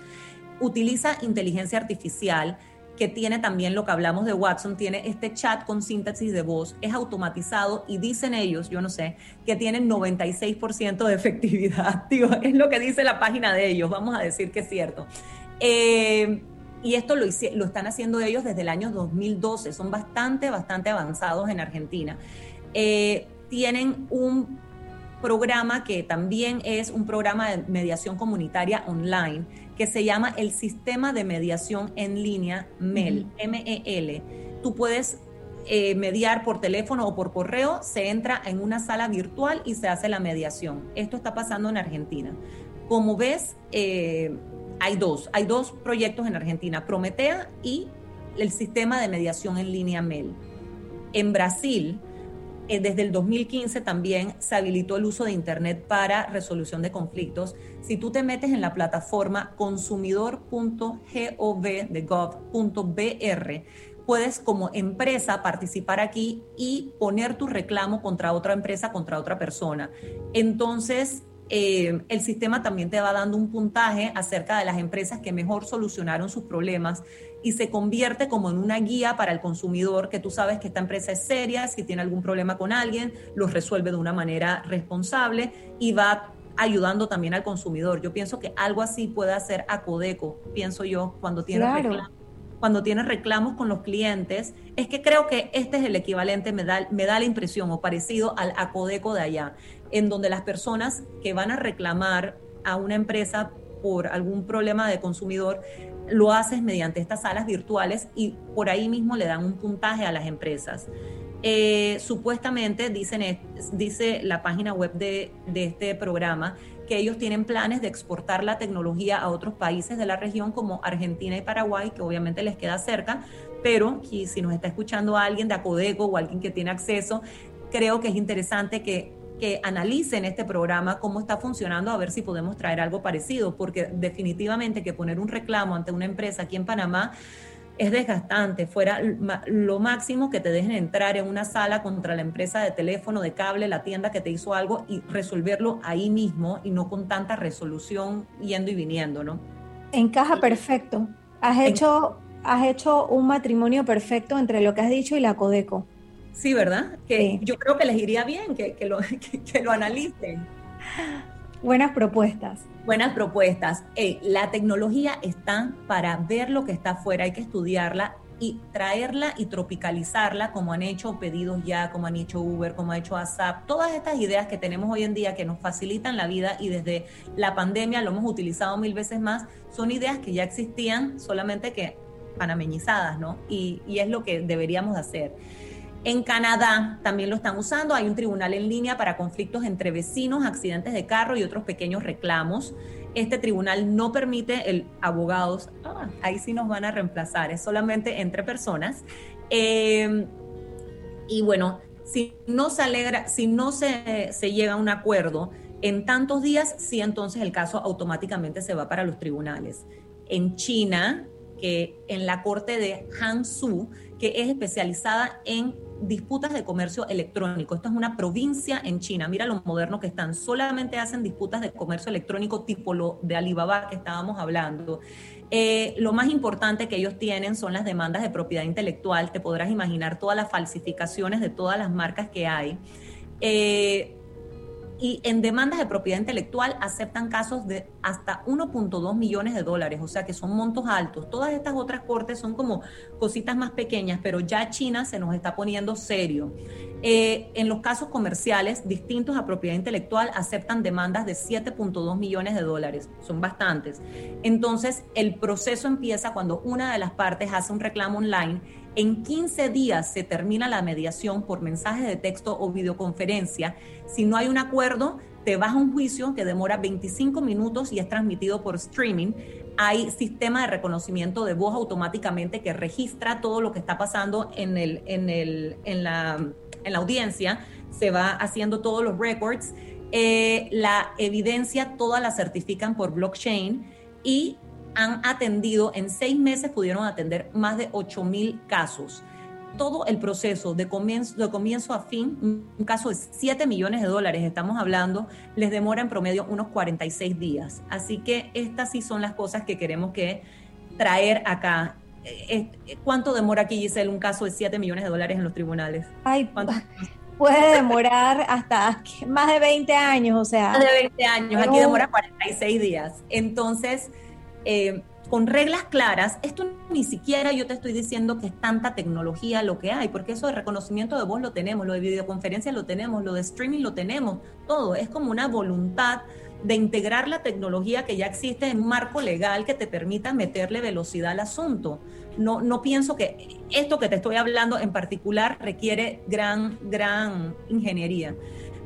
Utiliza inteligencia artificial que tiene también lo que hablamos de Watson, tiene este chat con síntesis de voz, es automatizado y dicen ellos, yo no sé, que tienen 96% de efectividad. Digo, es lo que dice la página de ellos, vamos a decir que es cierto. Eh, y esto lo, lo están haciendo ellos desde el año 2012, son bastante, bastante avanzados en Argentina. Eh, tienen un programa que también es un programa de mediación comunitaria online que se llama el Sistema de Mediación en Línea MEL, M-E-L. Tú puedes eh, mediar por teléfono o por correo, se entra en una sala virtual y se hace la mediación. Esto está pasando en Argentina. Como ves, eh, hay dos, hay dos proyectos en Argentina, Prometea y el sistema de mediación en línea MEL. En Brasil, eh, desde el 2015 también se habilitó el uso de Internet para resolución de conflictos. Si tú te metes en la plataforma consumidor.gov.br, puedes como empresa participar aquí y poner tu reclamo contra otra empresa, contra otra persona. Entonces, eh, el sistema también te va dando un puntaje acerca de las empresas que mejor solucionaron sus problemas y se convierte como en una guía para el consumidor que tú sabes que esta empresa es seria, si tiene algún problema con alguien, lo resuelve de una manera responsable y va ayudando también al consumidor. Yo pienso que algo así puede hacer Acodeco, pienso yo, cuando tiene reclamos cuando tiene reclamos con los clientes, es que creo que este es el equivalente, me da, me da la impresión, o parecido al Acodeco de allá, en donde las personas que van a reclamar a una empresa por algún problema de consumidor, lo haces mediante estas salas virtuales y por ahí mismo le dan un puntaje a las empresas. Eh, supuestamente dicen, dice la página web de, de este programa que ellos tienen planes de exportar la tecnología a otros países de la región como Argentina y Paraguay, que obviamente les queda cerca, pero si nos está escuchando alguien de Acodeco o alguien que tiene acceso, creo que es interesante que, que analicen este programa, cómo está funcionando, a ver si podemos traer algo parecido, porque definitivamente que poner un reclamo ante una empresa aquí en Panamá es desgastante, fuera lo máximo que te dejen entrar en una sala contra la empresa de teléfono, de cable, la tienda que te hizo algo y resolverlo ahí mismo y no con tanta resolución yendo y viniendo, ¿no? Encaja perfecto. Has hecho, has hecho un matrimonio perfecto entre lo que has dicho y la Codeco. Sí, ¿verdad? Que yo creo que les iría bien que, lo, que, lo analicen. Buenas propuestas. Buenas propuestas. la tecnología está para ver lo que está afuera, hay que estudiarla y traerla y tropicalizarla como han hecho pedidos ya, como han hecho Uber, como ha hecho ASAP. Todas estas ideas que tenemos hoy en día que nos facilitan la vida y desde la pandemia lo hemos utilizado mil veces más, son ideas que ya existían, solamente que panameñizadas, ¿no? Y, y es lo que deberíamos hacer. En Canadá también lo están usando. Hay un tribunal en línea para conflictos entre vecinos, accidentes de carro y otros pequeños reclamos. Este tribunal no permite el abogados, ah, ahí sí nos van a reemplazar, es solamente entre personas. Em, y bueno, si no se alegra, si no se, se llega a un acuerdo en tantos días, sí entonces el caso automáticamente se va para los tribunales. En China, que en la corte de Hangzhou, que es especializada en disputas de comercio electrónico. Esto es una provincia en China. Mira lo moderno que están. Solamente hacen disputas de comercio electrónico tipo lo de Alibaba que estábamos hablando. Eh, lo más importante que ellos tienen son las demandas de propiedad intelectual. Te podrás imaginar todas las falsificaciones de todas las marcas que hay. Eh, y en demandas de propiedad intelectual aceptan casos de hasta 1.2 millones de dólares, o sea que son montos altos. Todas estas otras cortes son como cositas más pequeñas, pero ya China se nos está poniendo serio. Eh, en los casos comerciales distintos a propiedad intelectual aceptan demandas de 7.2 millones de dólares, son bastantes. Entonces el proceso empieza cuando una de las partes hace un reclamo online en 15 días se termina la mediación por mensaje de texto o videoconferencia. Si no hay un acuerdo, te vas a un juicio que demora 25 minutos y es transmitido por streaming. Hay sistema de reconocimiento de voz automáticamente que registra todo lo que está pasando en, el, en, el, en, la, en la audiencia. Se va haciendo todos los records. Eh, la evidencia toda la certifican por blockchain y han atendido, en seis meses pudieron atender más de 8 mil casos. Todo el proceso de comienzo, de comienzo a fin, un caso de 7 millones de dólares, estamos hablando, les demora en promedio unos 46 días. Así que estas sí son las cosas que queremos que traer acá. Eh, eh, ¿Cuánto demora aquí, Giselle, un caso de 7 millones de dólares en los tribunales? Ay, puede demorar hasta más de 20 años, o sea. Más de 20 años, aquí demora 46 días. Entonces, eh, con reglas claras, esto ni siquiera yo te estoy diciendo que es tanta tecnología lo que hay, porque eso de reconocimiento de voz lo tenemos, lo de videoconferencia lo tenemos, lo de streaming lo tenemos, todo es como una voluntad de integrar la tecnología que ya existe en un marco legal que te permita meterle velocidad al asunto. No, no pienso que esto que te estoy hablando en particular requiere gran, gran ingeniería.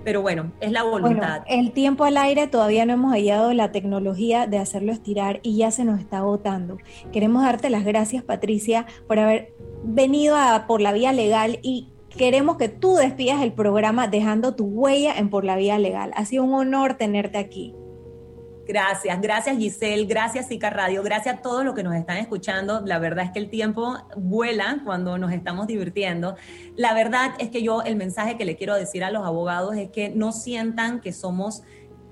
Pero bueno, es la voluntad. el tiempo al aire todavía no hemos hallado la tecnología de hacerlo estirar y ya se nos está agotando. Queremos darte las gracias, Patricia, por haber venido a, por la vía legal y queremos que tú despidas el programa dejando tu huella en por la vía legal. Ha sido un honor tenerte aquí. Gracias, gracias Giselle, gracias Sica Radio, gracias a todos los que nos están escuchando. La verdad es que el tiempo vuela cuando nos estamos divirtiendo. La verdad es que yo el mensaje que le quiero decir a los abogados es que no sientan que somos,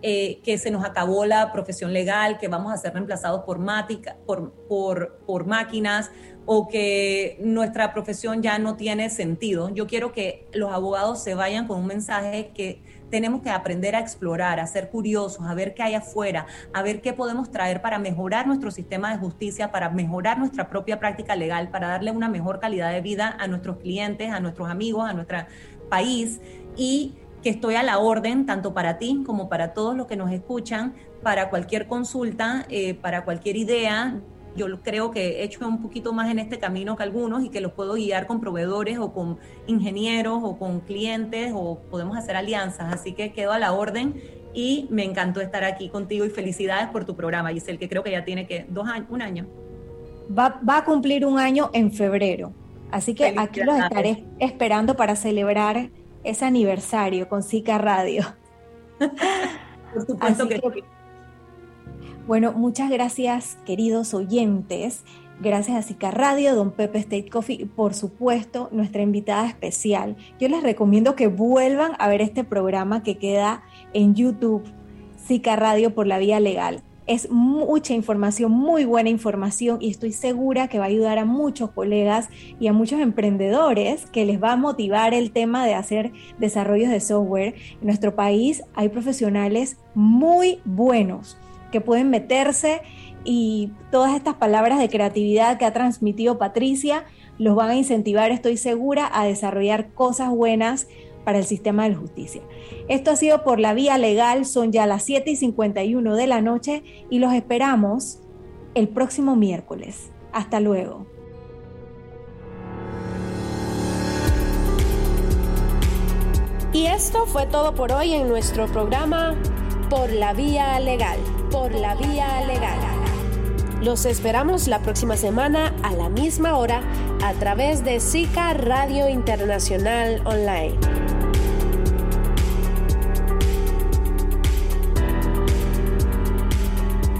eh, que se nos acabó la profesión legal, que vamos a ser reemplazados por, por, máquinas o que nuestra profesión ya no tiene sentido. Yo quiero que los abogados se vayan con un mensaje que tenemos que aprender a explorar, a ser curiosos, a ver qué hay afuera, a ver qué podemos traer para mejorar nuestro sistema de justicia, para mejorar nuestra propia práctica legal, para darle una mejor calidad de vida a nuestros clientes, a nuestros amigos, a nuestro país. Y que estoy a la orden tanto para ti como para todos los que nos escuchan, para cualquier consulta, eh, para cualquier idea yo creo que he hecho un poquito más en este camino que algunos y que los puedo guiar con proveedores o con ingenieros o con clientes o podemos hacer alianzas. Así que quedo a la orden y me encantó estar aquí contigo y felicidades por tu programa, Giselle, que creo que ya tiene que dos años, un año. Va, va a cumplir un año en febrero, así que aquí los estaré esperando para celebrar ese aniversario con Zika Radio. por supuesto que bueno, muchas gracias, queridos oyentes. Gracias a Zika Radio, Don Pepe State Coffee y por supuesto nuestra invitada especial. Yo les recomiendo que vuelvan a ver este programa que queda en YouTube, Zika Radio por la vía legal. Es mucha información, muy buena información y estoy segura que va a ayudar a muchos colegas y a muchos emprendedores que les va a motivar el tema de hacer desarrollos de software. En nuestro país hay profesionales muy buenos que pueden meterse y todas estas palabras de creatividad que ha transmitido Patricia los van a incentivar, estoy segura, a desarrollar cosas buenas para el sistema de justicia. Esto ha sido por la vía legal, son ya las 7 y 51 de la noche y los esperamos el próximo miércoles. Hasta luego. Y esto fue todo por hoy en nuestro programa Por la Vía Legal. Por la Vía Legal. Los esperamos la próxima semana a la misma hora a través de SICA Radio Internacional Online.